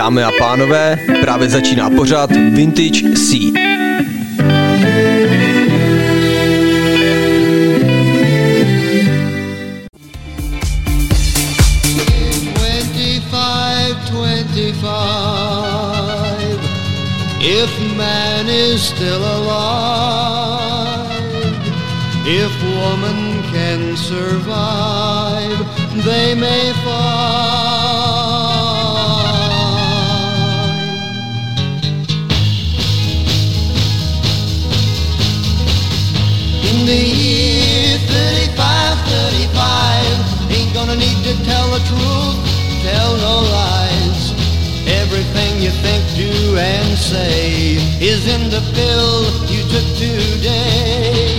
Dámy a pánové, právě začíná pořád Vintage C. If man is still alive, if woman can survive, they may find. Gonna tell the truth, tell no lies. Everything you think, do, and say is in the pill you took today.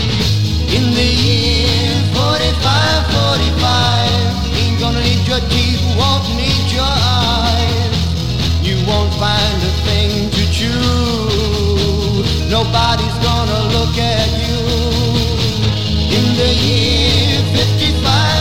In the year 45, 45, ain't gonna need your teeth, won't need your eyes. You won't find a thing to chew. Nobody's gonna look at you. In the year 55, 55,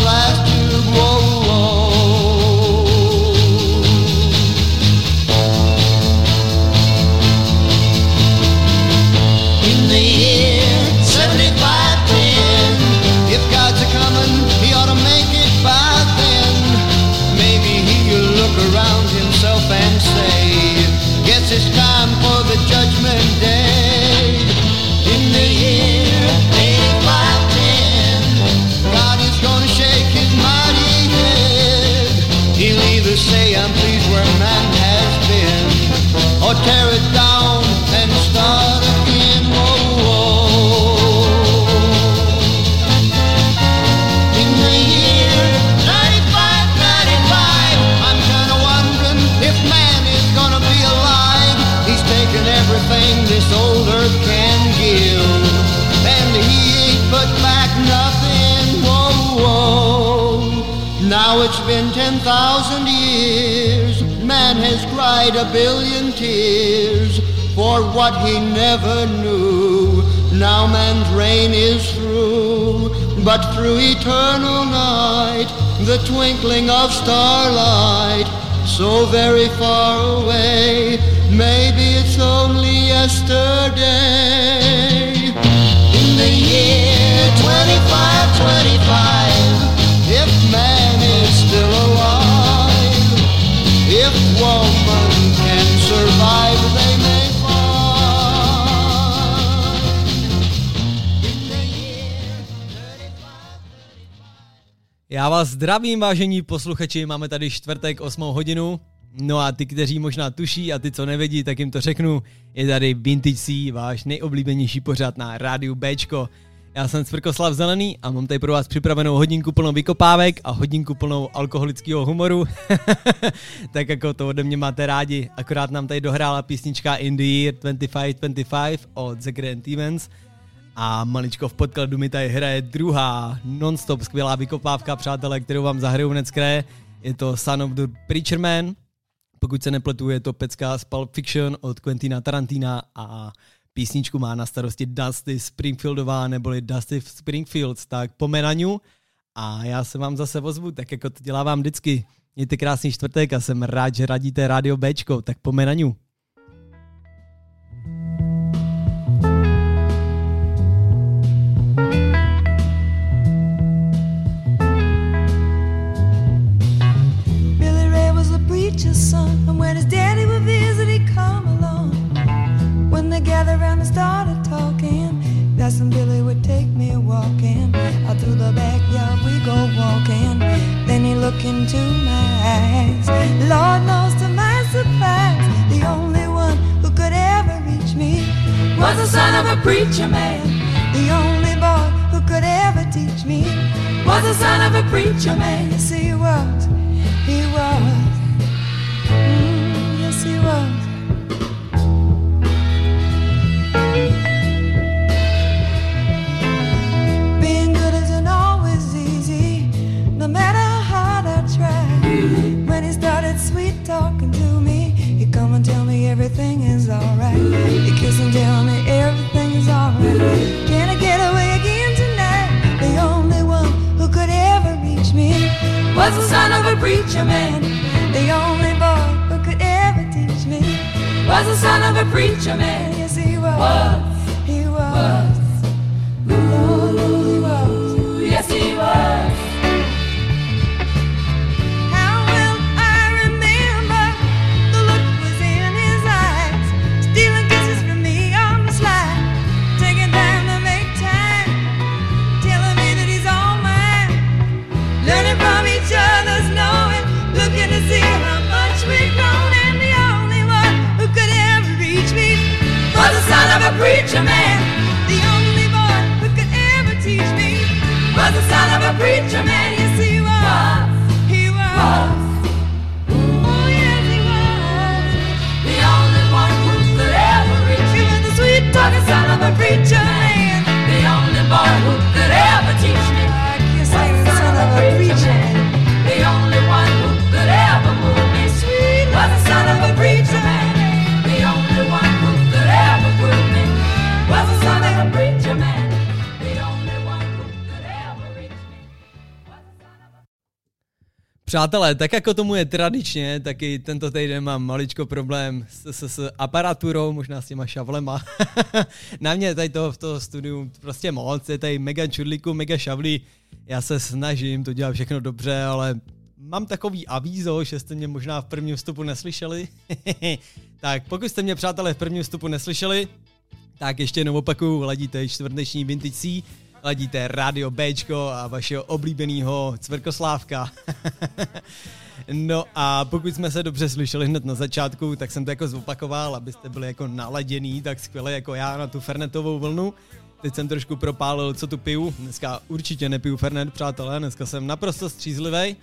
billion tears for what he never knew. Now man's reign is through, but through eternal night, the twinkling of starlight, so very far away, maybe it's only yesterday. In the year 25, Já vás zdravím, vážení posluchači, máme tady čtvrtek 8 hodinu. No a ty, kteří možná tuší a ty, co nevědí, tak jim to řeknu. Je tady Vintage C, váš nejoblíbenější pořad na rádiu Bčko. Já jsem Cvrkoslav Zelený a mám tady pro vás připravenou hodinku plnou vykopávek a hodinku plnou alkoholického humoru. tak jako to ode mě máte rádi. Akorát nám tady dohrála písnička In the Year 2525 od The Grand Events. A maličko v podkladu mi tady hraje druhá non-stop skvělá vykopávka, přátelé, kterou vám zahraju hned kraje. Je to Son of the Preacher Man. Pokud se nepletu, je to pecka z Pulp Fiction od Quentina Tarantina a písničku má na starosti Dusty Springfieldová neboli Dusty Springfields, tak po Menaňu a já se vám zase ozvu, tak jako to dělávám vždycky. Mějte krásný čtvrtek a jsem rád, že radíte Radio Bčko, tak po a preacher's son, started talking, that's when Billy would take me walking. Out through the backyard we go walking. Then he looked into my eyes. Lord knows to my surprise, the only one who could ever reach me was the son of a preacher man. The only boy who could ever teach me was the son of a preacher man. Yes, he was. He was. talking to me. You come and tell me everything is alright. You kiss and tell me everything is alright. Can I get away again tonight? The only one who could ever reach me was the son of a preacher man. The only boy who could ever teach me was the son of a preacher man. Yes, he was. was. He was. was. Přátelé, tak jako tomu je tradičně, taky tento týden mám maličko problém s, s, s aparaturou, možná s těma šavlema. Na mě tady to v toho studiu prostě moc, je tady mega čudlíku, mega šavlí. Já se snažím to dělat všechno dobře, ale mám takový avízo, že jste mě možná v prvním vstupu neslyšeli. tak pokud jste mě, přátelé, v prvním vstupu neslyšeli, tak ještě jenom opakuju, ladíte čtvrteční Vintage ladíte Radio Bčko a vašeho oblíbeného Cvrkoslávka. no a pokud jsme se dobře slyšeli hned na začátku, tak jsem to jako zopakoval, abyste byli jako naladěný tak skvěle jako já na tu fernetovou vlnu. Teď jsem trošku propálil, co tu piju. Dneska určitě nepiju fernet, přátelé, dneska jsem naprosto střízlivý.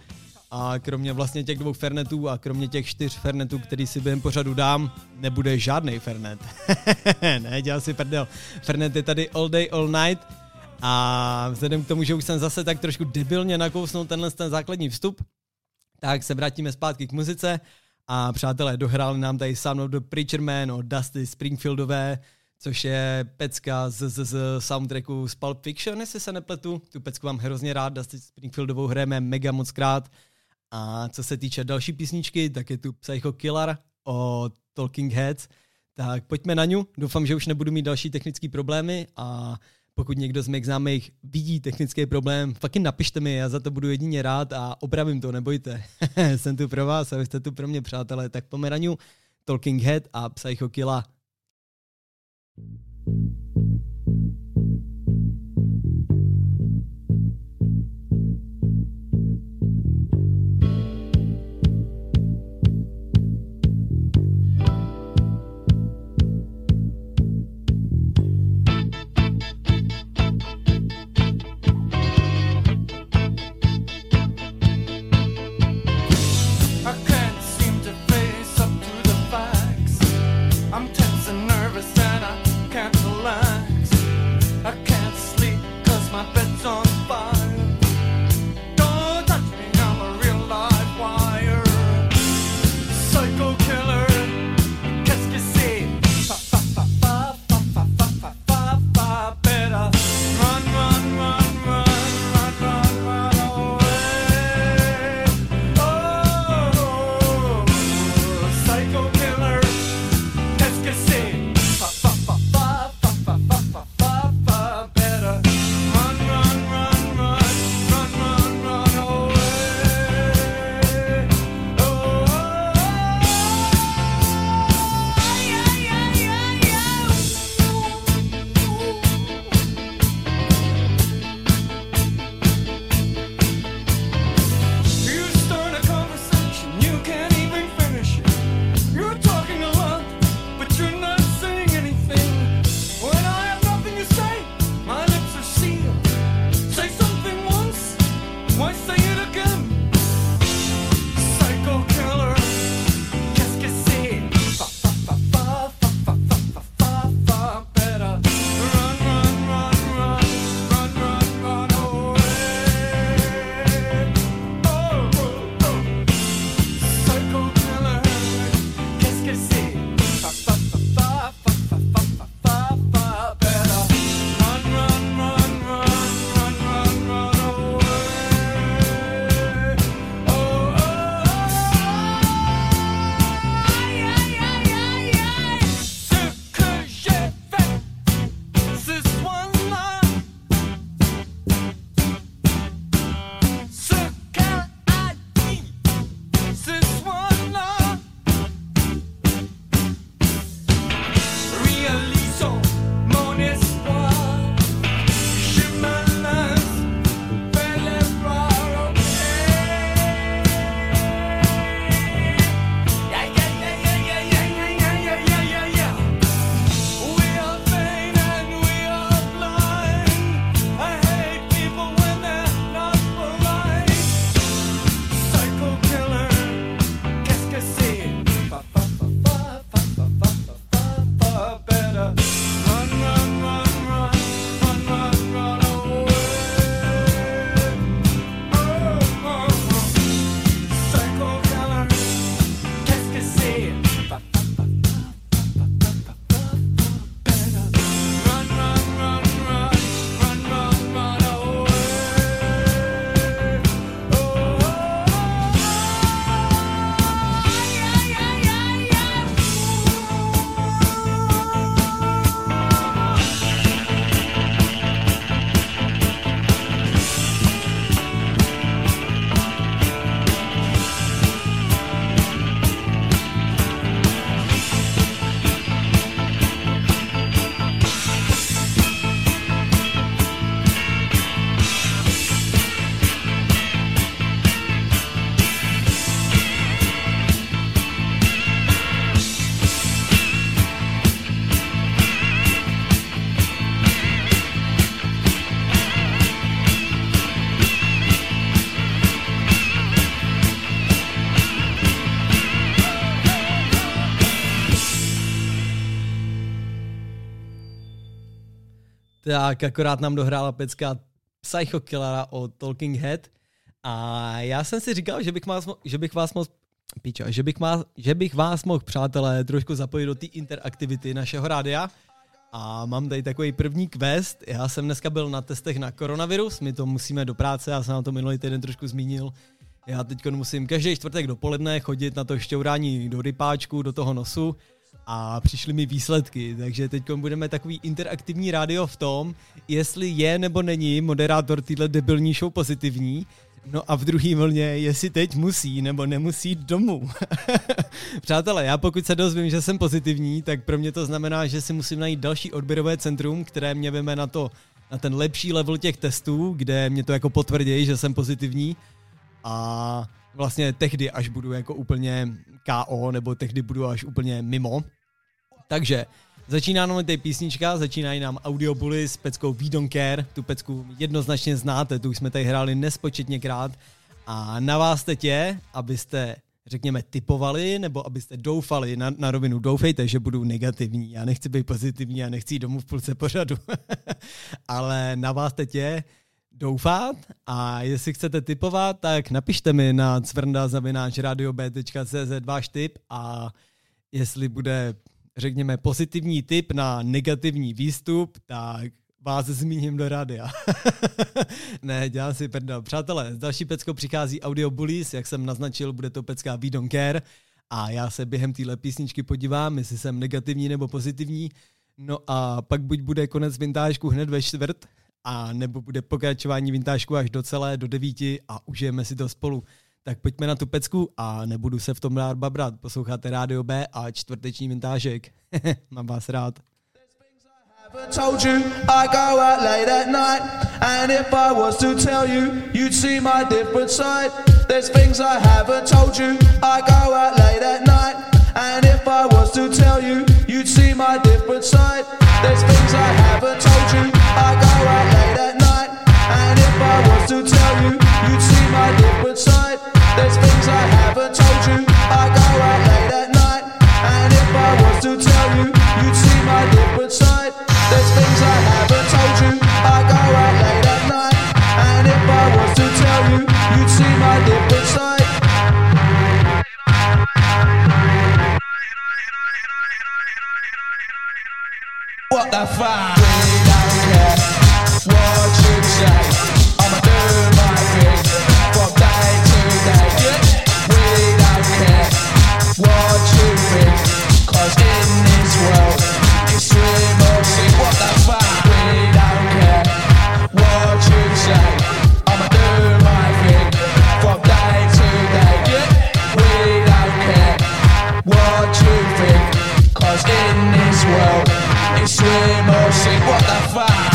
A kromě vlastně těch dvou fernetů a kromě těch čtyř fernetů, který si během pořadu dám, nebude žádný fernet. ne, dělám si prdel. Fernet je tady all day, all night. A vzhledem k tomu, že už jsem zase tak trošku debilně nakousnul tenhle ten základní vstup, tak se vrátíme zpátky k muzice. A přátelé, dohráli nám tady Sound of the Preacher Man od Dusty Springfieldové, což je pecka z, z, z soundtracku z Pulp Fiction, jestli se nepletu. Tu pecku mám hrozně rád, Dusty Springfieldovou hrajeme mega moc krát. A co se týče další písničky, tak je tu Psycho Killer od Talking Heads. Tak pojďme na ňu. Doufám, že už nebudu mít další technické problémy a pokud někdo z mých známých vidí technický problém, fucking napište mi, já za to budu jedině rád a opravím to, nebojte. Jsem tu pro vás a vy jste tu pro mě, přátelé. Tak pojďme na ňu. Talking Head a Psycho Killa. I tak akorát nám dohrála pecka Psycho Killera od Talking Head a já jsem si říkal, že bych vás, že bych vás mohl Pičo, že bych, má, že bych vás mohl, přátelé, trošku zapojit do té interaktivity našeho rádia. A mám tady takový první quest. Já jsem dneska byl na testech na koronavirus, my to musíme do práce, já jsem na to minulý týden trošku zmínil. Já teď musím každý čtvrtek dopoledne chodit na to šťourání do rypáčku, do toho nosu a přišly mi výsledky, takže teď budeme takový interaktivní rádio v tom, jestli je nebo není moderátor téhle debilní show pozitivní, no a v druhé vlně, jestli teď musí nebo nemusí jít domů. Přátelé, já pokud se dozvím, že jsem pozitivní, tak pro mě to znamená, že si musím najít další odběrové centrum, které mě veme na to, na ten lepší level těch testů, kde mě to jako potvrdí, že jsem pozitivní a vlastně tehdy, až budu jako úplně KO, nebo tehdy budu až úplně mimo. Takže začíná nám tady písnička, začínají nám Audiobully s peckou We Don't Care, tu pecku jednoznačně znáte, tu už jsme tady hráli nespočetněkrát a na vás teď je, abyste řekněme typovali, nebo abyste doufali, na, na rovinu. Doufejte, že budu negativní, já nechci být pozitivní, já nechci jít domů v půlce pořadu, ale na vás teď je doufat. A jestli chcete typovat, tak napište mi na cvrnda.radiob.cz váš tip a jestli bude, řekněme, pozitivní tip na negativní výstup, tak vás zmíním do rádia. ne, dělám si prdel. Přátelé, další peckou přichází Audio Bullies, jak jsem naznačil, bude to pecka We Don't Care a já se během téhle písničky podívám, jestli jsem negativní nebo pozitivní. No a pak buď bude konec vintážku hned ve čtvrt, a nebo bude pokračování vintážku až do celé, do devíti a užijeme si to spolu. Tak pojďme na tu pecku a nebudu se v tom rád babrat. Posloucháte Rádio B a čtvrteční vintážek. Mám vás rád. told you I go out late at night And if I was to tell you You'd see my different side There's things I haven't told you I go out late at night And if I was to tell you You'd see my different side There's things I haven't told you I go out late at night And if I was to tell you You'd see my different side There's things I haven't told you. I go out late at night And if I was to tell you You'd see my different side. There's things I haven't told you. I go out late at night And if I was to tell you You'd see my different side. What the fuck? What you say. It's swim or sink. What the fuck?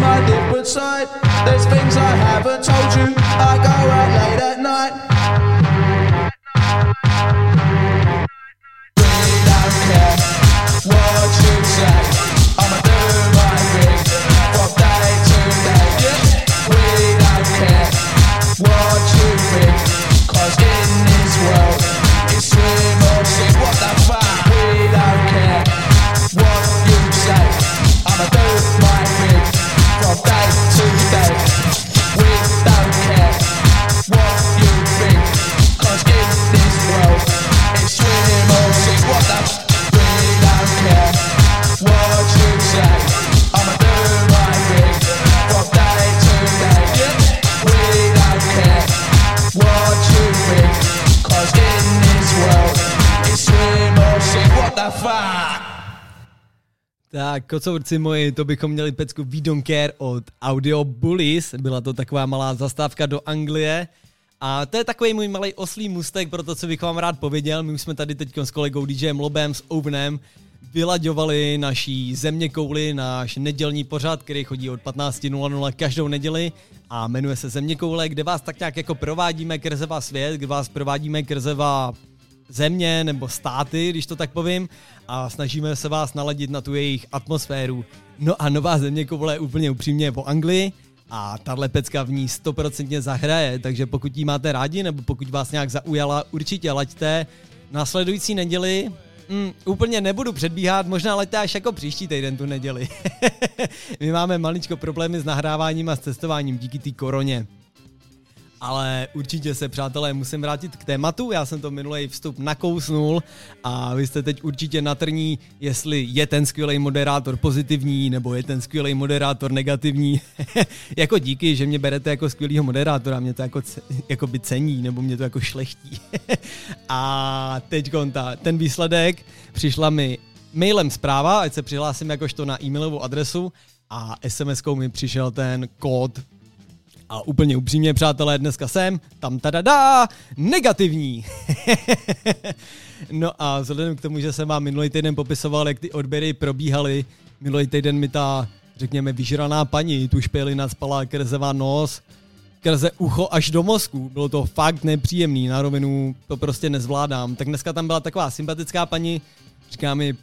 My different side. There's things I haven't told you. I go Tak, kocourci moji, to bychom měli pecku We Don't Care od Audio Bullies. Byla to taková malá zastávka do Anglie. A to je takový můj malý oslý mustek pro to, co bych vám rád pověděl. My už jsme tady teď s kolegou DJem Lobem s Ovenem vylaďovali naší země kouli, náš nedělní pořad, který chodí od 15.00 každou neděli a jmenuje se Země koule, kde vás tak nějak jako provádíme krzeva svět, kde vás provádíme krzeva země nebo státy, když to tak povím, a snažíme se vás naladit na tu jejich atmosféru. No a nová země koule úplně upřímně po Anglii a tahle pecka v ní stoprocentně zahraje, takže pokud ji máte rádi nebo pokud vás nějak zaujala, určitě laďte. Následující neděli Mm, úplně nebudu předbíhat, možná leďte až jako příští týden tu neděli. My máme maličko problémy s nahráváním a s cestováním díky té koroně. Ale určitě se, přátelé, musím vrátit k tématu. Já jsem to minulý vstup nakousnul a vy jste teď určitě natrní, jestli je ten skvělý moderátor pozitivní nebo je ten skvělý moderátor negativní. jako díky, že mě berete jako skvělýho moderátora, mě to jako, jako by cení nebo mě to jako šlechtí. a teď ta, ten výsledek přišla mi mailem zpráva, ať se přihlásím jakožto na e-mailovou adresu a SMS-kou mi přišel ten kód a úplně upřímně, přátelé, dneska jsem tam tadadá, negativní. no a vzhledem k tomu, že jsem vám minulý týden popisoval, jak ty odběry probíhaly, minulý týden mi ta, řekněme, vyžraná paní tu špělina spala krzeva nos, skrze ucho až do mozku. Bylo to fakt nepříjemný, na rovinu to prostě nezvládám. Tak dneska tam byla taková sympatická paní, říká mi,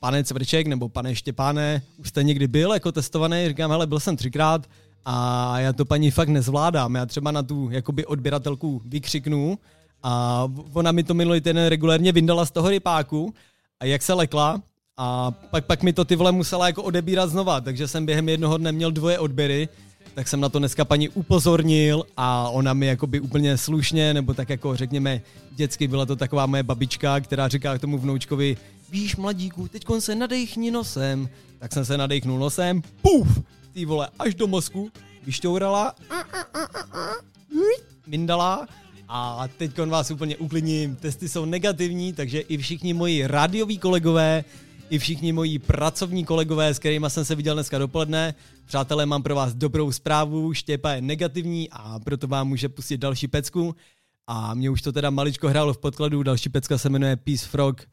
pane Cvrček nebo pane Štěpáne, už jste někdy byl jako testovaný? Říkám, hele, byl jsem třikrát a já to paní fakt nezvládám. Já třeba na tu jakoby odběratelku vykřiknu a ona mi to minulý týden regulérně vyndala z toho rypáku a jak se lekla, a pak, pak mi to ty vole musela jako odebírat znova, takže jsem během jednoho dne měl dvoje odběry, tak jsem na to dneska paní upozornil a ona mi jakoby úplně slušně, nebo tak jako řekněme dětsky, byla to taková moje babička, která říká k tomu vnoučkovi, víš mladíku, teď se nadechni nosem. Tak jsem se nadechnul nosem, puf, ty vole, až do mozku, vyšťourala, vyndala a teď vás úplně uklidním, testy jsou negativní, takže i všichni moji rádioví kolegové, i všichni moji pracovní kolegové, s kterými jsem se viděl dneska dopoledne. Přátelé, mám pro vás dobrou zprávu, štěpa je negativní a proto vám může pustit další pecku. A mě už to teda maličko hrálo v podkladu, další pecka se jmenuje Peace Frog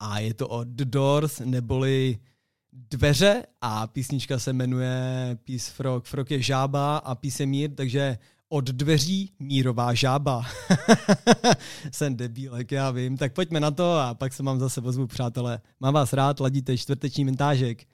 a je to od Doors, neboli dveře a písnička se jmenuje Peace Frog. Frog je žába a Peace je mír, takže od dveří mírová žába. Jsem debílek, já vím. Tak pojďme na to a pak se mám zase ozvu, přátelé. Mám vás rád, ladíte čtvrteční mintážek.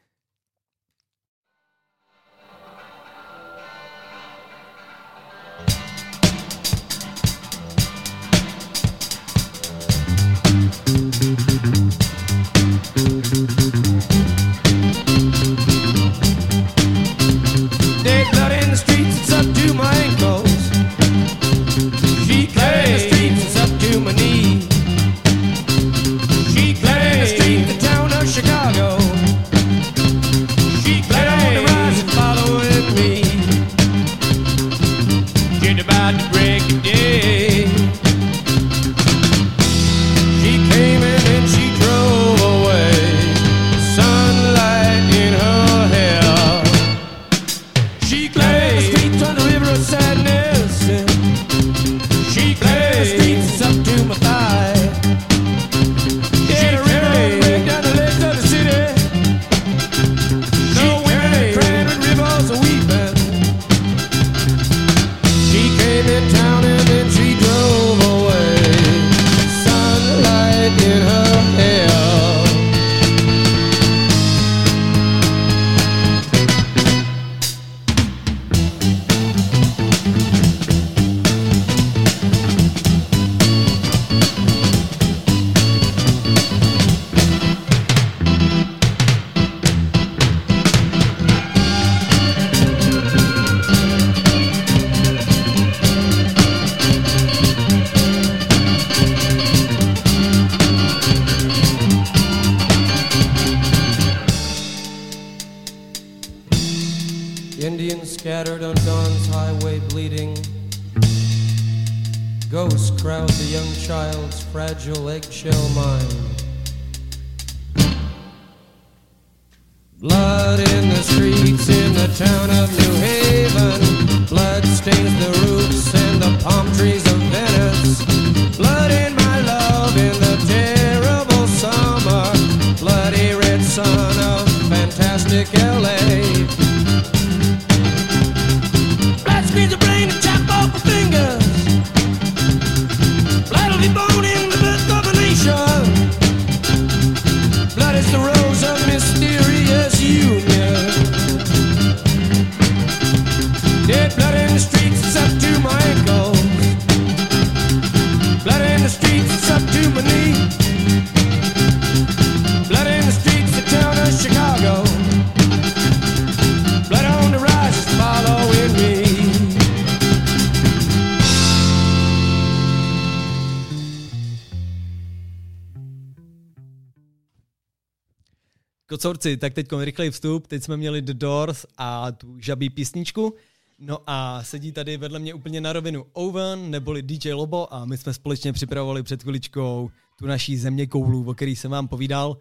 Kocorci, tak teď rychlej vstup, teď jsme měli The Doors a tu žabí písničku. No a sedí tady vedle mě úplně na rovinu Owen, neboli DJ Lobo a my jsme společně připravovali před chviličkou tu naší země koulů, o který jsem vám povídal.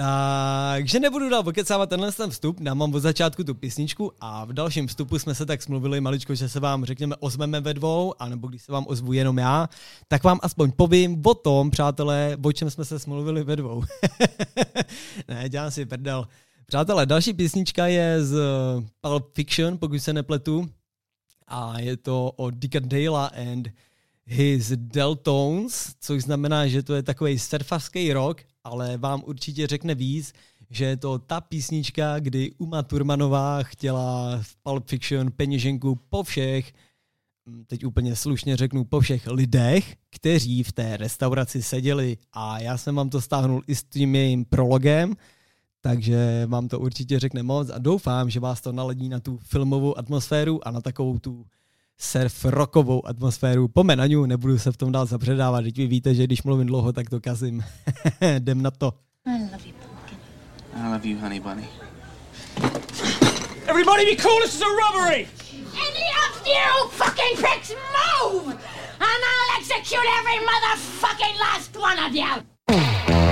Takže nebudu dál pokecávat tenhle ten vstup, dám vám od začátku tu písničku a v dalším vstupu jsme se tak smluvili maličko, že se vám řekněme ozveme ve dvou, anebo když se vám ozvu jenom já, tak vám aspoň povím o tom, přátelé, o čem jsme se smluvili ve dvou. ne, dělám si prdel. Přátelé, další písnička je z Pulp Fiction, pokud se nepletu, a je to od Dicka Dale and his Deltones, což znamená, že to je takový surfařský rock, ale vám určitě řekne víc, že je to ta písnička, kdy Uma Turmanová chtěla v Pulp Fiction peněženku po všech, hm, teď úplně slušně řeknu, po všech lidech, kteří v té restauraci seděli. A já jsem vám to stáhnul i s tím jejím prologem, takže vám to určitě řekne moc a doufám, že vás to naladí na tu filmovou atmosféru a na takovou tu surf rockovou atmosféru. Pome na ňu, nebudu se v tom dál zapředávat, teď vy víte, že když mluvím dlouho, tak to kazím. Jdem na to. I love you, pumpkin. I love you, honey bunny. Everybody be cool, this is a robbery! Any of you fucking pricks move! And I'll execute every motherfucking last one of you!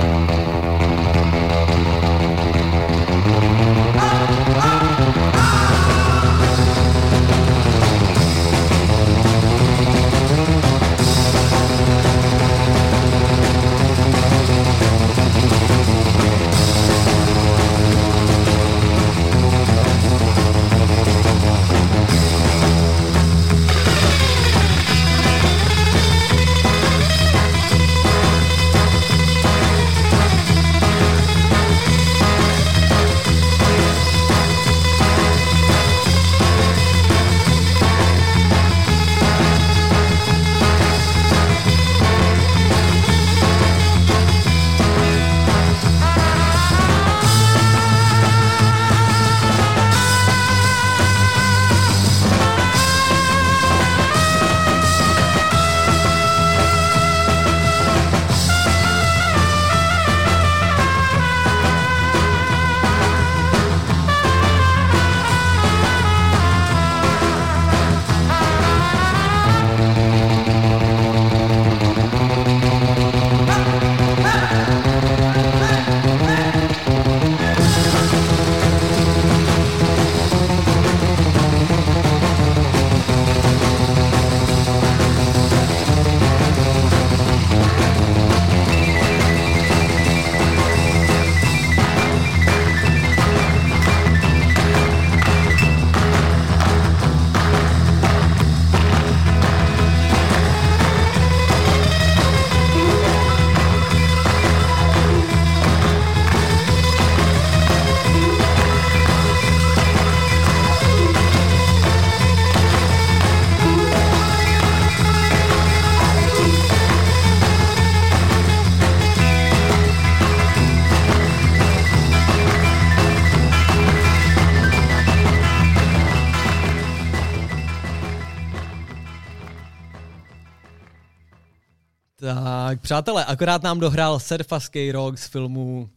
Tak přátelé, akorát nám dohrál surfařský rock z filmu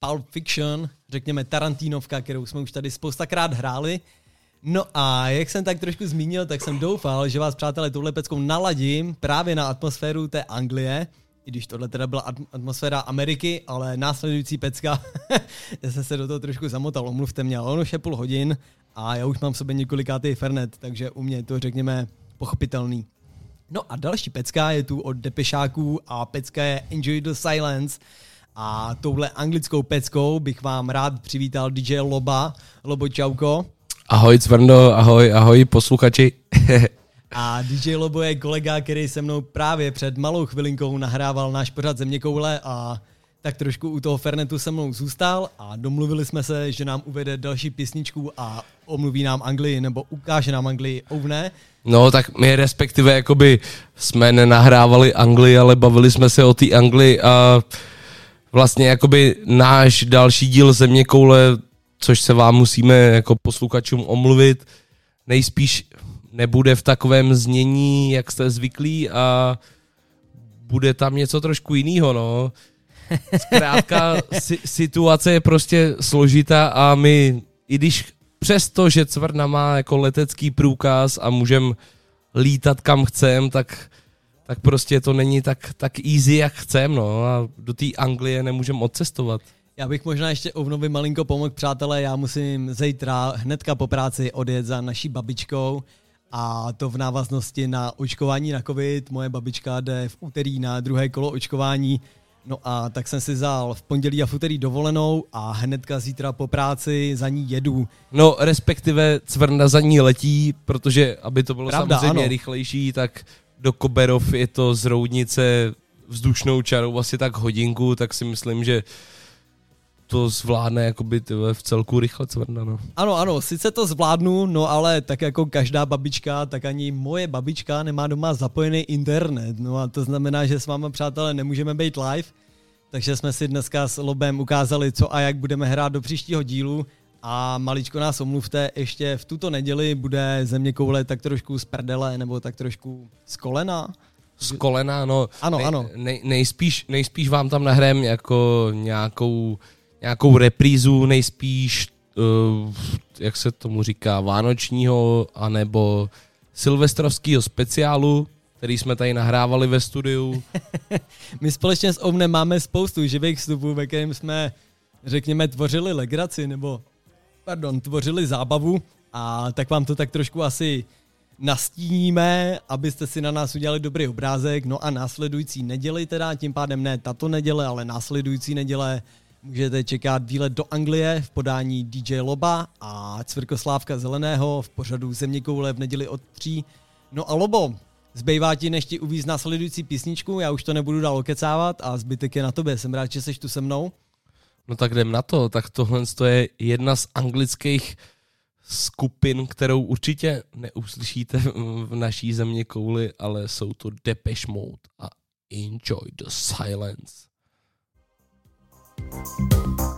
Pulp Fiction, řekněme Tarantínovka, kterou jsme už tady spoustakrát hráli. No a jak jsem tak trošku zmínil, tak jsem doufal, že vás, přátelé, touhle peckou naladím právě na atmosféru té Anglie. i když tohle teda byla atm- atmosféra Ameriky, ale následující pecka, já jsem se do toho trošku zamotal, omluvte mě, ale ono už je půl hodin a já už mám v sobě několikátý Fernet, takže u mě je to řekněme pochopitelný. No a další pecka je tu od Depešáků a pecka je Enjoy the Silence. A touhle anglickou peckou bych vám rád přivítal DJ Loba. Lobo, čauko. Ahoj Cvrndo, ahoj, ahoj posluchači. A DJ Lobo je kolega, který se mnou právě před malou chvilinkou nahrával náš pořad Země koule a tak trošku u toho Fernetu se mnou zůstal a domluvili jsme se, že nám uvede další písničku a omluví nám Anglii, nebo ukáže nám Anglii, ovne. No tak my respektive jakoby jsme nenahrávali Anglii, ale bavili jsme se o té Anglii a vlastně jakoby náš další díl Země koule, což se vám musíme jako posluchačům omluvit, nejspíš nebude v takovém znění, jak jste zvyklí a bude tam něco trošku jiného, no. Zkrátka, si, situace je prostě složitá a my, i když přesto, že Cvrna má jako letecký průkaz a můžem lítat kam chcem, tak, tak prostě to není tak, tak easy, jak chcem, no. A do té Anglie nemůžem odcestovat. Já bych možná ještě Ovnovi malinko pomohl, přátelé, já musím zítra hnedka po práci odjet za naší babičkou a to v návaznosti na očkování na covid. Moje babička jde v úterý na druhé kolo očkování, no a tak jsem si vzal v pondělí a v úterý dovolenou a hnedka zítra po práci za ní jedu. No, respektive Cvrna za ní letí, protože aby to bylo Pravda, samozřejmě ano. rychlejší, tak do Koberov je to z Roudnice vzdušnou čarou asi tak hodinku, tak si myslím, že to zvládne jakoby tyhle v celku rychle Cvrna, no. Ano, ano, sice to zvládnu, no ale tak jako každá babička, tak ani moje babička nemá doma zapojený internet. No a to znamená, že s váma, přátelé, nemůžeme být live, takže jsme si dneska s Lobem ukázali, co a jak budeme hrát do příštího dílu. A maličko nás omluvte, ještě v tuto neděli bude země koule tak trošku z prdele, nebo tak trošku z kolena. Z kolena, no. Ano, nej, ano. Nej, nejspíš, nejspíš vám tam nahrajem jako nějakou, nějakou reprízu, nejspíš, uh, jak se tomu říká, vánočního, anebo silvestrovského speciálu, který jsme tady nahrávali ve studiu. My společně s Ovnem máme spoustu živých vstupů, ve kterým jsme, řekněme, tvořili legraci, nebo, pardon, tvořili zábavu a tak vám to tak trošku asi nastíníme, abyste si na nás udělali dobrý obrázek. No a následující neděli teda, tím pádem ne tato neděle, ale následující neděle můžete čekat výlet do Anglie v podání DJ Loba a Cvirkoslávka Zeleného v pořadu Země koule v neděli od 3. No a Lobo, zbývá ti než ti uvíz následující písničku, já už to nebudu dál okecávat a zbytek je na tobě, jsem rád, že jsi tu se mnou. No tak jdem na to, tak tohle to je jedna z anglických skupin, kterou určitě neuslyšíte v naší země kouli, ale jsou to Depeche Mode a Enjoy the Silence. Música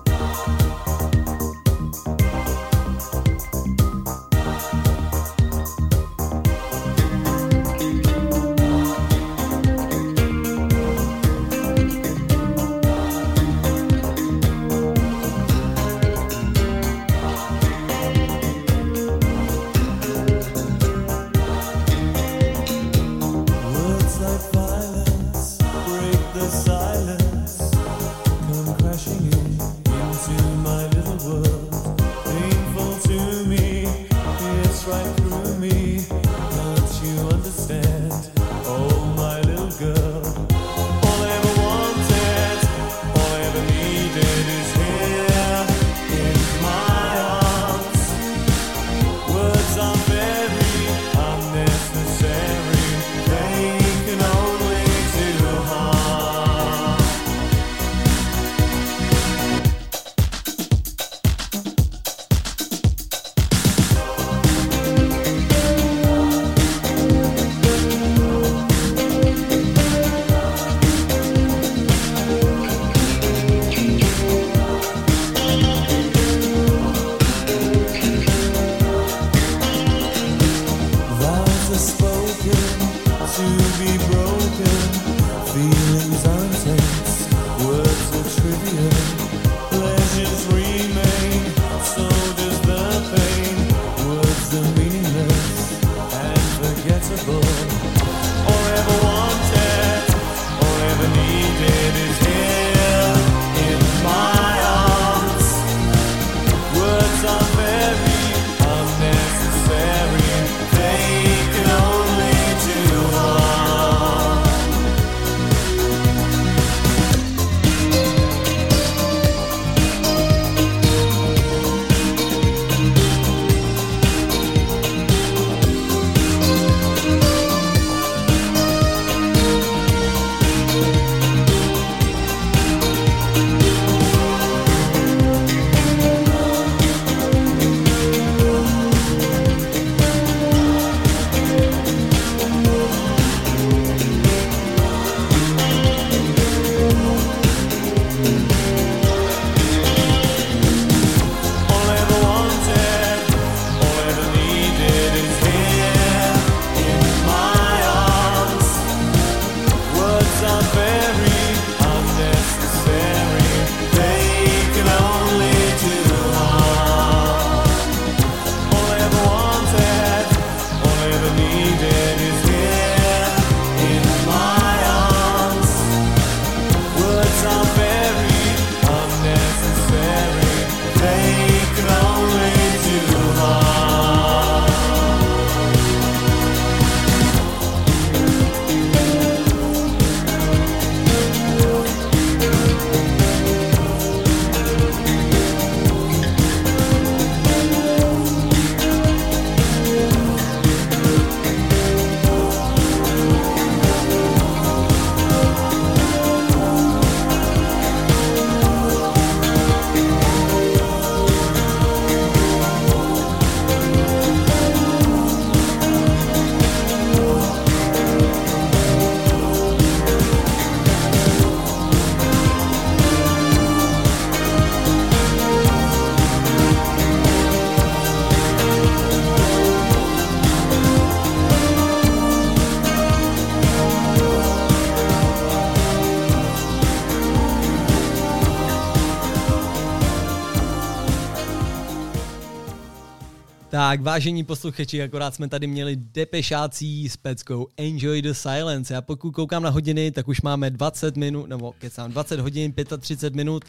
Tak, vážení posluchači, akorát jsme tady měli depešácí s peckou Enjoy the Silence. Já pokud koukám na hodiny, tak už máme 20 minut, nebo kecám, 20 hodin, 35 minut,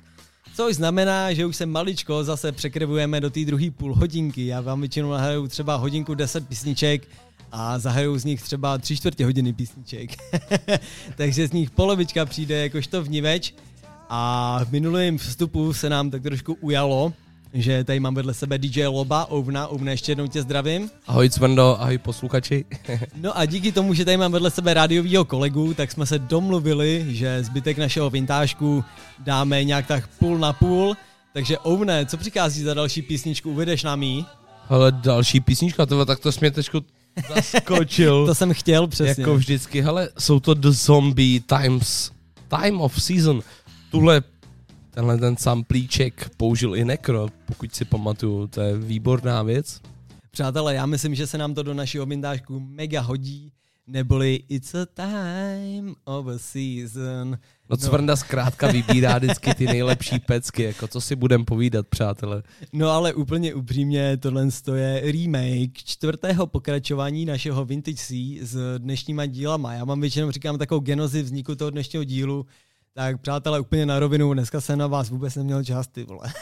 což znamená, že už se maličko zase překrvujeme do té druhé půl hodinky. Já vám většinou nahraju třeba hodinku 10 písniček a zahraju z nich třeba tři čtvrtě hodiny písniček. Takže z nich polovička přijde jakožto vniveč. A v minulém vstupu se nám tak trošku ujalo, že tady mám vedle sebe DJ Loba, Ovna, Ovna, ještě jednou tě zdravím. Ahoj Cvrndo, ahoj posluchači. No a díky tomu, že tady mám vedle sebe rádiovýho kolegu, tak jsme se domluvili, že zbytek našeho vintážku dáme nějak tak půl na půl. Takže Ovne, co přichází za další písničku, uvedeš nám jí? Hele, další písnička, tohle, tak to jsi mě teďko zaskočil. To jsem chtěl přesně. Jako vždycky, hele, jsou to The Zombie Times, Time of Season. Tuhle, tenhle ten samplíček použil i Necro, pokud si pamatuju, to je výborná věc. Přátelé, já myslím, že se nám to do našeho vintážku mega hodí, neboli It's a time of a season. No Cvrnda zkrátka vybírá vždycky ty nejlepší pecky, jako co si budem povídat, přátelé. No ale úplně upřímně, tohle je remake čtvrtého pokračování našeho Vintage C s dnešníma dílama. Já vám většinou říkám takovou genozi vzniku toho dnešního dílu, tak přátelé, úplně na rovinu, dneska jsem na vás vůbec neměl čas, ty vole.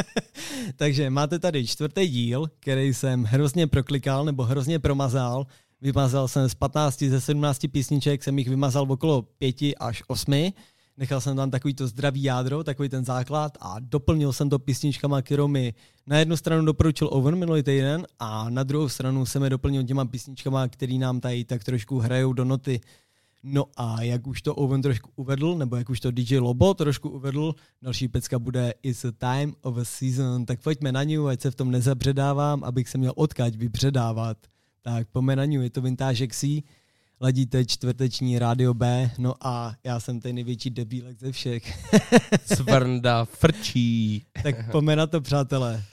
Takže máte tady čtvrtý díl, který jsem hrozně proklikal nebo hrozně promazal. Vymazal jsem z 15 ze 17 písniček, jsem jich vymazal okolo 5 až 8. Nechal jsem tam takový to zdravý jádro, takový ten základ a doplnil jsem to písničkama, kterou mi na jednu stranu doporučil Owen minulý týden a na druhou stranu jsem je doplnil těma písničkama, který nám tady tak trošku hrajou do noty. No a jak už to Owen trošku uvedl, nebo jak už to DJ Lobo trošku uvedl, další pecka bude It's a time of a season, tak pojďme na ní, ať se v tom nezabředávám, abych se měl odkaď vybředávat. Tak pojďme na ní, je to Vintage XC, ladíte čtvrteční rádio B, no a já jsem ten největší debílek ze všech. Cvrnda frčí. tak pojďme na to, přátelé.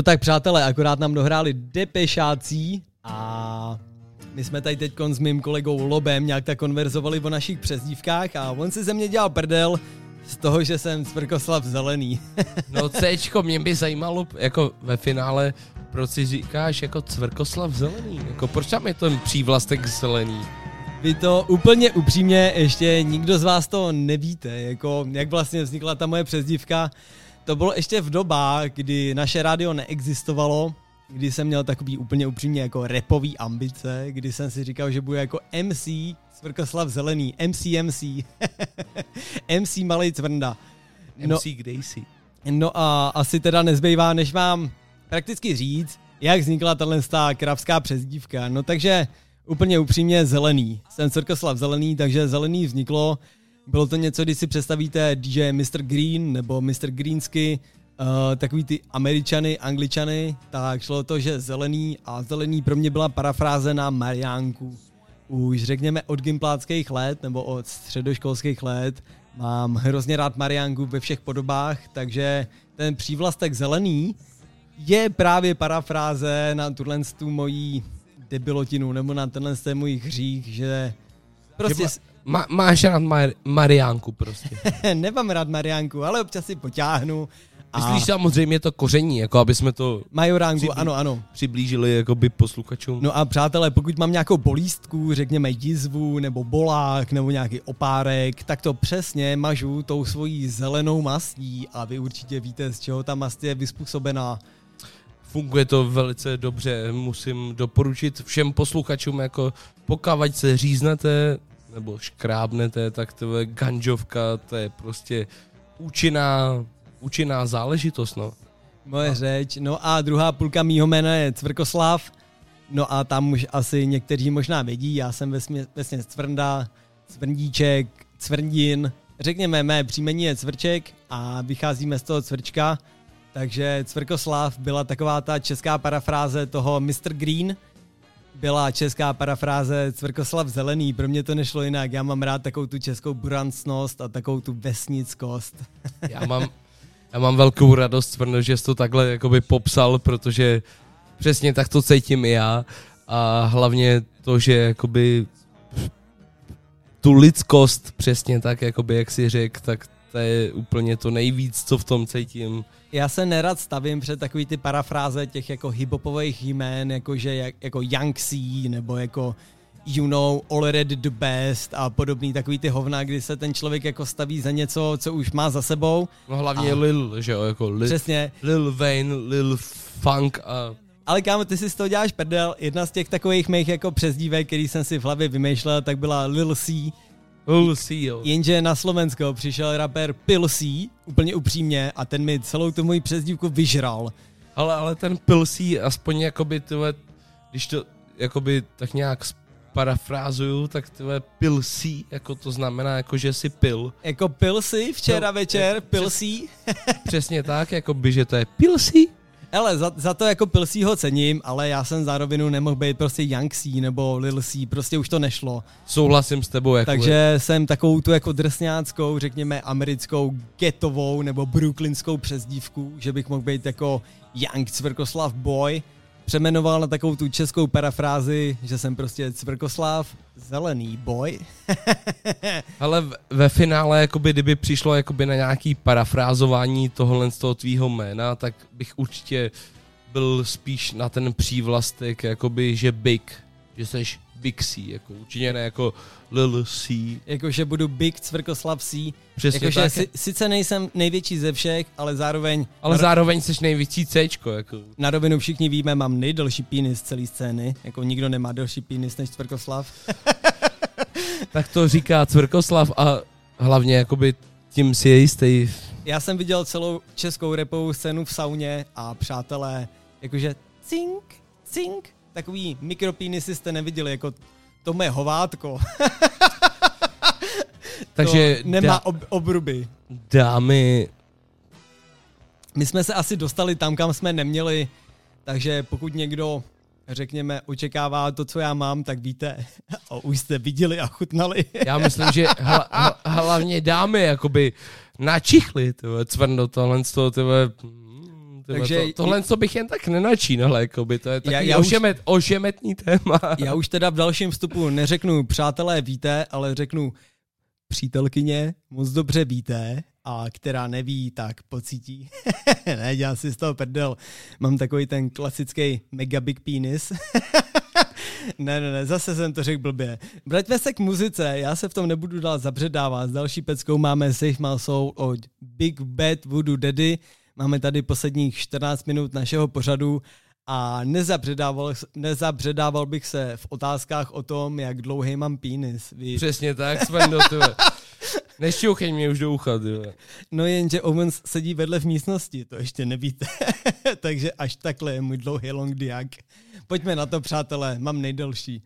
No tak přátelé, akorát nám dohráli depešácí a my jsme tady teď s mým kolegou Lobem nějak tak konverzovali o našich přezdívkách a on si ze mě dělal prdel z toho, že jsem Cvrkoslav Zelený. No Cčko, mě by zajímalo, jako ve finále, proč si říkáš jako Cvrkoslav Zelený? Jako proč tam je ten přívlastek zelený? Vy to úplně upřímně, ještě nikdo z vás to nevíte, jako jak vlastně vznikla ta moje přezdívka. To bylo ještě v dobách, kdy naše rádio neexistovalo, kdy jsem měl takový úplně upřímně jako repový ambice, kdy jsem si říkal, že budu jako MC Cvrkoslav Zelený, MC MC, MC Malej Cvrnda. No, MC Gracie. no a asi teda nezbývá, než vám prakticky říct, jak vznikla tahle kravská přezdívka. No takže úplně upřímně zelený. Jsem Cvrkoslav Zelený, takže zelený vzniklo. Bylo to něco, když si představíte DJ Mr. Green nebo Mr. Greensky, uh, takový ty američany, angličany, tak šlo to, že zelený a zelený pro mě byla parafráze na Mariánku. Už řekněme od gimpláckých let nebo od středoškolských let mám hrozně rád Mariánku ve všech podobách, takže ten přívlastek zelený je právě parafráze na tuhle tu mojí debilotinu nebo na tenhle ten můj hřích, že prostě Že Ma, máš rád Mar- Mariánku prostě. nemám rád Mariánku, ale občas si potáhnu a Myslíš samozřejmě to koření, jako aby jsme to majoránku, Přiblí- ano, ano. přiblížili jakoby posluchačům. No a přátelé, pokud mám nějakou bolístku, řekněme jizvu, nebo bolák, nebo nějaký opárek, tak to přesně mažu tou svojí zelenou mastí a vy určitě víte, z čeho ta mast je vyspůsobená. Funguje to velice dobře, musím doporučit všem posluchačům, jako pokud se říznete nebo škrábnete, tak to je ganžovka, to je prostě účinná, účinná záležitost, no. Moje řeč. No a druhá půlka mýho jména je Cvrkoslav. No a tam už asi někteří možná vědí, já jsem vesmě Cvrnda, Cvrndíček, Cvrndin. Řekněme, mé příjmení je Cvrček a vycházíme z toho Cvrčka. Takže Cvrkoslav byla taková ta česká parafráze toho Mr. Green, byla česká parafráze Cvrkoslav Zelený. Pro mě to nešlo jinak. Já mám rád takovou tu českou burancnost a takovou tu vesnickost. Já mám, já mám velkou radost, Cvrno, že jsi to takhle jakoby popsal, protože přesně tak to cítím i já a hlavně to, že jakoby tu lidskost přesně tak, jakoby jak si řekl, tak to je úplně to nejvíc, co v tom cítím. Já se nerad stavím před takový ty parafráze těch jako hiphopových jmén, jakože jak, jako Yangtze nebo jako you know, already the best a podobný takový ty hovna, kdy se ten člověk jako staví za něco, co už má za sebou. No hlavně A- Lil, že jo, jako Lil, Přesně. Lil Wayne, Lil Funk a Ale kámo, ty si z toho děláš prdel. Jedna z těch takových mých jako přezdívek, který jsem si v hlavě vymýšlel, tak byla Lil C. Jo. Jenže na Slovensko přišel rapper Pil C, úplně upřímně, a ten mi celou tu moji přezdívku vyžral. Ale, ale ten Pilsí, aspoň jakoby tyhle, když to jakoby tak nějak parafrázuju, tak tyhle Pilsí, jako to znamená jako, že si pil. Jako Pil C včera No, večer, je- Pil přes-. Přesně tak, jakoby, že to je Pilsí. Hele, za, za to jako Pilsí ho cením, ale já jsem za rovinu nemohl být prostě Yangtze nebo Lil C, prostě už to nešlo. Souhlasím s tebou, jako Takže jsem takovou tu jako drsňáckou, řekněme americkou getovou nebo brooklynskou přezdívku, že bych mohl být jako Young Cvrkoslav Boy, přemenoval na takovou tu českou parafrázi, že jsem prostě Cvrkoslav Zelený Boy. Ale ve finále, jakoby, kdyby přišlo jakoby na nějaký parafrázování tohohle z toho tvýho jména, tak bych určitě byl spíš na ten přívlastek, jakoby, že big, že seš Big C, jako určitě ne jako Lil C. Jakože budu Big Cvrkoslav C. Přesně Jakože tak. si, sice nejsem největší ze všech, ale zároveň Ale na, zároveň seš největší Cčko, jako. na rovinu všichni víme, mám nejdelší penis celé scény. Jako nikdo nemá delší penis než Cvrkoslav. Tak to říká Cvrkoslav a hlavně jakoby tím si je jistý. Já jsem viděl celou českou repovou scénu v sauně a přátelé, jakože cink, cink, takový mikropínisy jste neviděli, jako to moje hovátko. Takže to nemá dá, ob, obruby. dámy, My jsme se asi dostali tam, kam jsme neměli, takže pokud někdo, řekněme, očekává to, co já mám, tak víte, a už jste viděli a chutnali. já myslím, že hla, hla, hlavně dámy jakoby načichli, tyhle, cvrno tohle z toho, tyhle, Takže to, tohle, co bych jen tak nenačínal, jakoby, to je takový Já- já, já já už- ošemet, ošemetný téma. Já už teda v dalším vstupu neřeknu přátelé víte, ale řeknu přítelkyně moc dobře víte a která neví, tak pocítí. ne, dělám si z toho prdel. Mám takový ten klasický mega big penis. ne, ne, ne, zase jsem to řekl blbě. Vraťme se k muzice, já se v tom nebudu dál zabředávat. S další peckou máme Save My Soul od Big Bad Voodoo Daddy. Máme tady posledních 14 minut našeho pořadu a nezabředával, nezabředával bych se v otázkách o tom, jak dlouhý mám penis. Víš? Přesně tak, Svendo. Nešťouchej mě už do ucha, ty vole. No jenže Owens sedí vedle v místnosti, to ještě nevíte. Takže až takhle je můj dlouhý long diak. Pojďme na to, přátelé, mám nejdelší.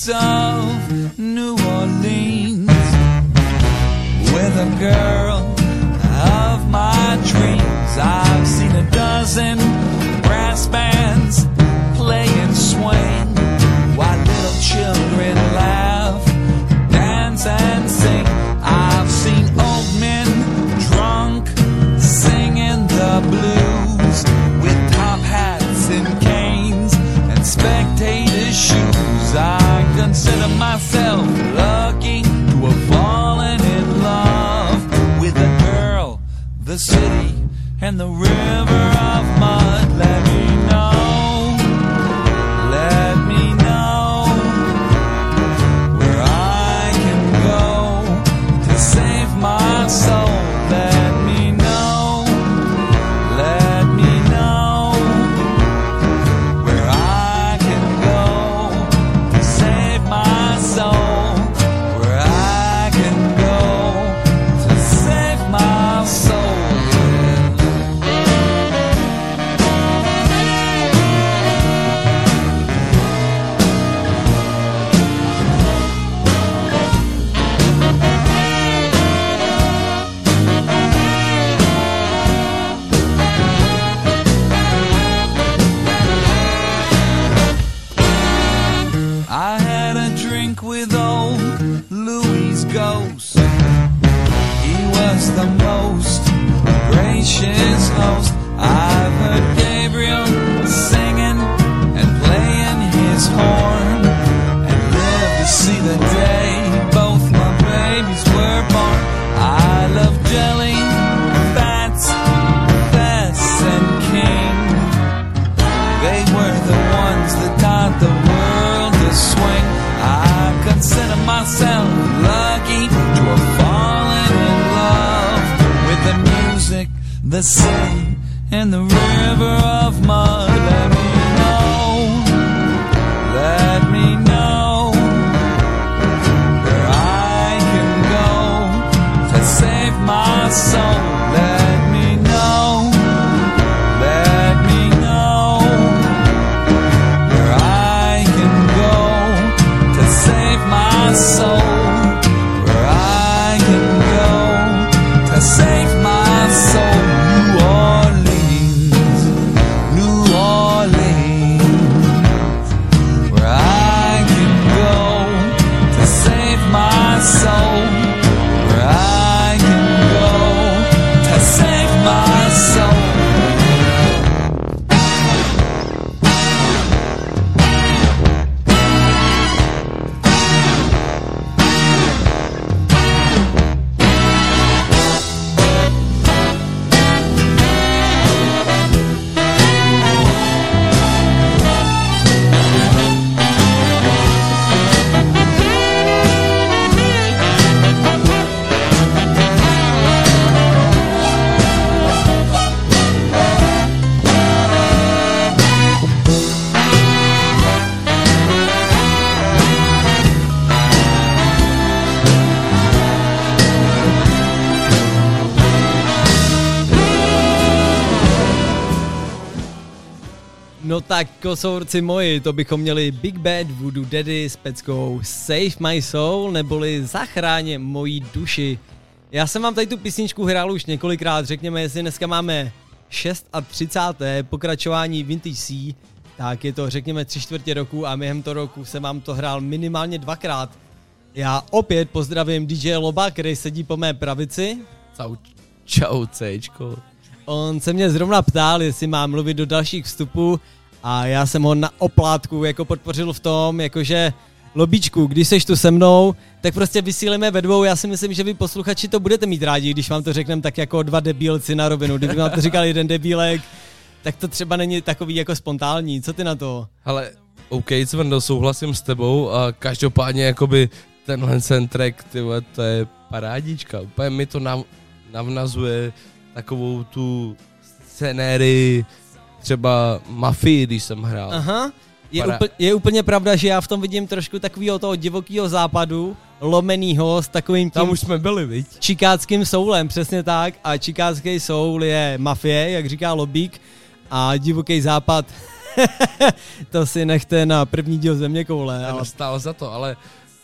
Streets of Kosourci moji, to bychom měli Big Bad Voodoo Daddy s peckou Save My Soul, neboli Zachráně mojí duši. Já jsem vám tady tu písničku hrál už několikrát, řekněme, jestli dneska máme 6 a 30. pokračování Vintage C, tak je to řekněme tři čtvrtě roku a během toho roku jsem vám to hrál minimálně dvakrát. Já opět pozdravím DJ Loba, který sedí po mé pravici. Čau, čau, Cčko. On se mě zrovna ptal, jestli mám mluvit do dalších vstupů a já jsem ho na oplátku jako podpořil v tom, jakože Lobíčku, když seš tu se mnou, tak prostě vysílíme ve dvou. Já si myslím, že vy posluchači to budete mít rádi, když vám to řekneme tak jako dva debílci na rovinu. Kdyby vám to říkal jeden debílek, tak to třeba není takový jako spontánní. Co ty na to? Ale OK, Cvrndo, souhlasím s tebou a každopádně jakoby tenhle ten track, ty vole, to je parádička. Úplně mi to nav, navnazuje takovou tu scenérii třeba Mafii, když jsem hrál. Aha. Je, Para- úplně, je úplně pravda, že já v tom vidím trošku takového toho divokého západu, lomenýho s takovým tím Tam už jsme byli, viď? čikáckým soulem, přesně tak. A čikácký soul je mafie, jak říká Lobík, a divoký západ, to si nechte na první díl země koule. Ale stálo za to, ale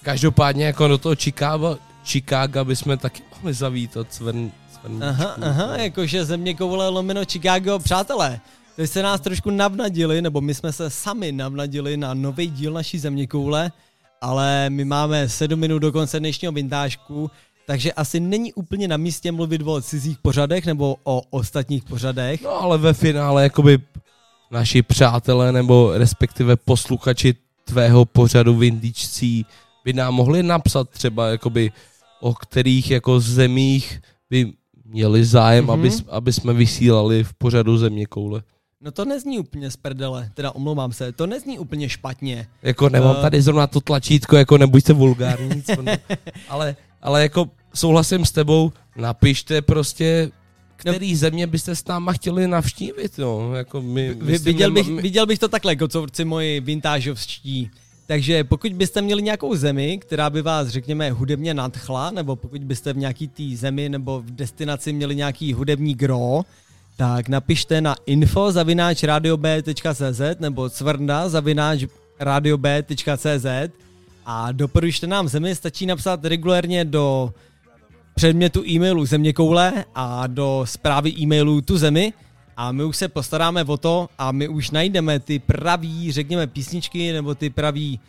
každopádně jako do toho Chicago, Chicago bychom taky mohli zavítat Cvrn, Aha, aha, jakože země koule lomeno Chicago, přátelé. To jste nás trošku navnadili, nebo my jsme se sami navnadili na nový díl naší země koule, ale my máme 7 minut do konce dnešního vintážku, takže asi není úplně na místě mluvit o cizích pořadech nebo o ostatních pořadech. No ale ve finále jakoby naši přátelé nebo respektive posluchači tvého pořadu Vindičcí by nám mohli napsat třeba jakoby o kterých jako zemích by měli zájem, Mhm. mm-hmm. aby, aby jsme vysílali v pořadu Země koule. No to nezní úplně z prdele, teda omlouvám se, to nezní úplně špatně. Jako nemám Eh. tady zrovna to tlačítko, jako nebuďte vulgární, nic, ale, ale jako souhlasím s tebou, napište prostě, který země byste s náma chtěli navštívit, no, jako my, Vy, viděl, bych, nemá- viděl bych to takhle, kocovci moji vintážovští. Takže pokud byste měli nějakou zemi, která by vás, řekněme, hudebně nadchla, nebo pokud byste v nějaký té zemi nebo v destinaci měli nějaký hudební gro, tak napište na info zavináč radiob.cz nebo cvrnda zavináč radiob.cz a doporučte nám zemi, stačí napsat regulérně do předmětu e-mailu země koule a do zprávy e-mailu tu zemi a my už se postaráme o to a my už najdeme ty pravý, řekněme, písničky nebo ty pravý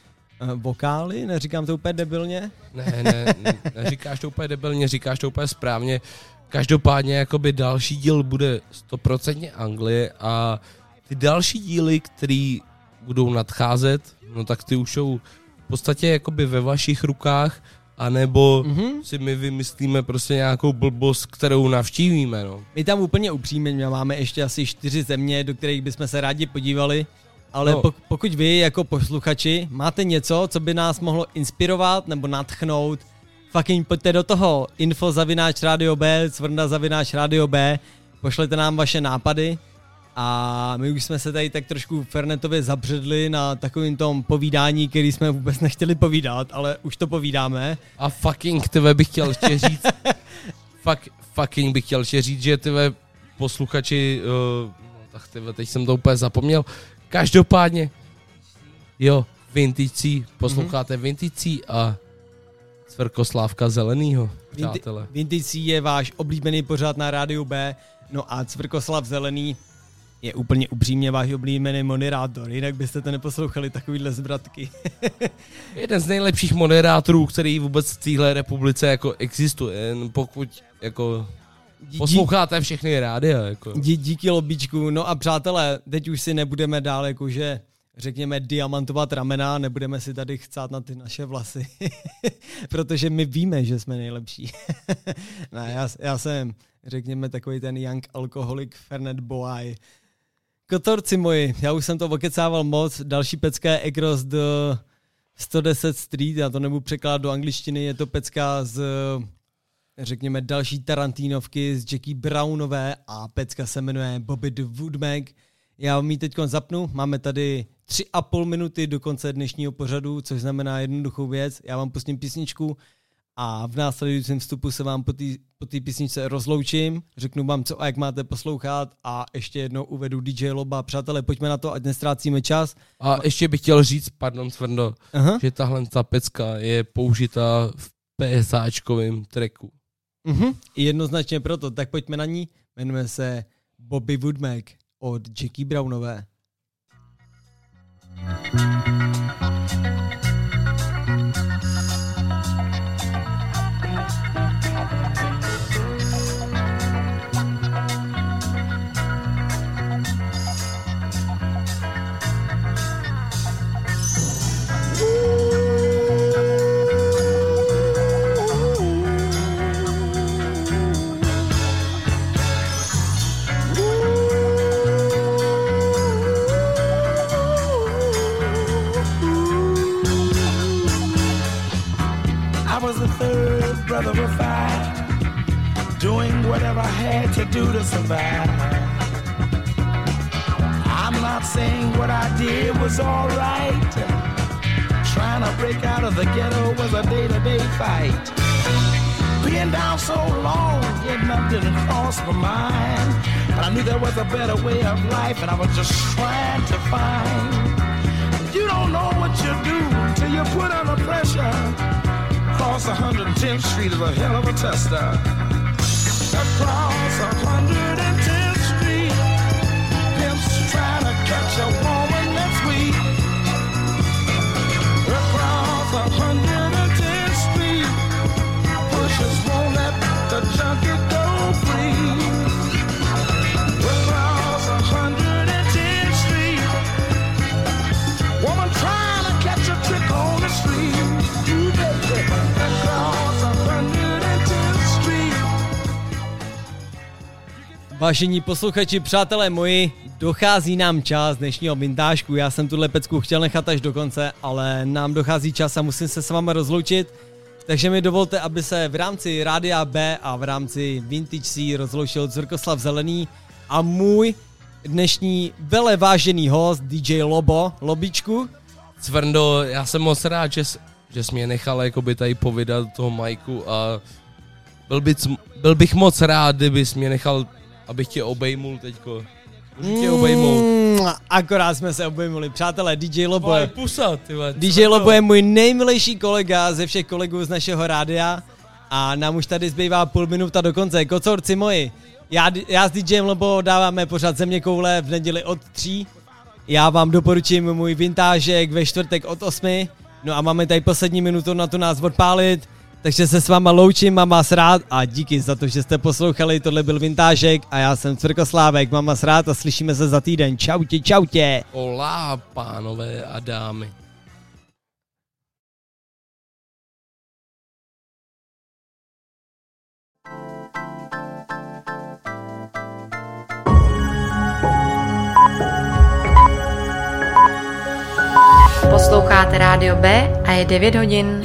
uh, vokály, neříkám to úplně debilně. Ne, ne, ne, neříkáš to úplně debilně, říkáš to úplně správně. Každopádně jakoby další díl bude 100% Anglie a ty další díly, které budou nadcházet, no tak ty už jsou v podstatě jakoby ve vašich rukách, anebo Mhm. mm-hmm. si my vymyslíme prostě nějakou blbost, kterou navštívíme, no. My tam úplně upřímně máme ještě asi čtyři země, do kterých bychom se rádi podívali, ale no. pokud vy jako posluchači máte něco, co by nás mohlo inspirovat nebo natchnout, fucking pojďte do toho info zavináč radio B, cvrnda zavináč radio B, pošlete nám vaše nápady a my už jsme se tady tak trošku fernetově zabředli na takovým tom povídání, který jsme vůbec nechtěli povídat, ale už to povídáme. A fucking tebe bych chtěl ještě říct, fuck, fucking bych chtěl ještě říct, že tebe posluchači, uh, tak tebe, teď jsem to úplně zapomněl, každopádně, jo, Vinticí, posloucháte mm-hmm. Vinticí a Cvrkoslávka Zelenýho, přátelé. Vintage je váš oblíbený pořád na rádiu B, no a Cvrkoslav Zelený je úplně upřímně váš oblíbený moderátor, jinak byste to neposlouchali takovýhle zbratky. Jeden z nejlepších moderátorů, který vůbec v téhle republice jako existuje, jen pokud jako posloucháte všechny rádia, jako. Dí, díky lobičku, no a přátelé, teď už si nebudeme dál jakože řekněme diamantovat ramena, nebudeme si tady chcát na ty naše vlasy, protože my víme, že jsme nejlepší. ne, já, já jsem, řekněme, takový ten young alcoholic Fernet Boy. Kotorci moji, já už jsem to okecával moc, další pecka je Across the 110 Street, já to nebudu překládat do angličtiny, je to pecka z řekněme další Tarantinovky z Jackie Brownové a pecka se jmenuje Bobby the Woodmag. Já vám ji teď zapnu, máme tady tři a půl minuty do konce dnešního pořadu, což znamená jednoduchou věc. Já vám pustím písničku a v následujícím vstupu se vám po té po písničce rozloučím, řeknu vám, co a jak máte poslouchat a ještě jednou uvedu DJ Loba. Přátelé, pojďme na to, ať nestrácíme čas. A ještě bych chtěl říct, pardon Svrndo, Aha. že tahle ta pecka je použita v PSAčkovém tracku. Mhm. Jednoznačně proto, tak pojďme na ní. Jmenuje se Bobby Woodmack od Jackie Brownové. I whatever I had to do to survive. I'm not saying what I did was alright. Trying to break out of the ghetto was a day to day fight. Being down so long, getting up didn't cross my mind. But I knew there was a better way of life, and I was just trying to find. You don't know what you do till you put under pressure. Cross 110th Street is a hell of a tester across 110. Vážení posluchači, přátelé moji, dochází nám čas dnešního vintážku. Já jsem tuhle pecku chtěl nechat až do konce, ale nám dochází čas a musím se s vámi rozloučit. Takže mi dovolte, aby se v rámci Rádia B a v rámci Vintage C rozloučil Zrkoslav Zelený a můj dnešní vele vážený host DJ Lobo, Lobičku. Cvrndo, já jsem moc rád, že, jsi- že jsi mě nechal jakoby tady povydat toho Majku a byl, by, byl bych moc rád, kdybys mě nechal, abych tě obejmul teďko. Můžu tě obejmout. Mm, akorát jsme se obejmuli. Přátelé, DJ Lobo je, pusa, DJ. Lobo je můj nejmilejší kolega ze všech kolegů z našeho rádia a nám už tady zbývá půl minuta do konce. Kocorci moji, já, já s DJem Lobo dáváme pořád země koule v neděli od 3. Já vám doporučím můj vintážek ve čtvrtek od 8. No a máme tady poslední minutu na to nás odpálit. Takže se s váma loučím, mám vás rád a díky za to, že jste poslouchali, tohle byl Vintážek a já jsem Cvrkoslávek, mám vás rád a slyšíme se za týden. Čautě, čautě. Olá, pánové a dámy. Posloucháte Rádio B a je 9 hodin.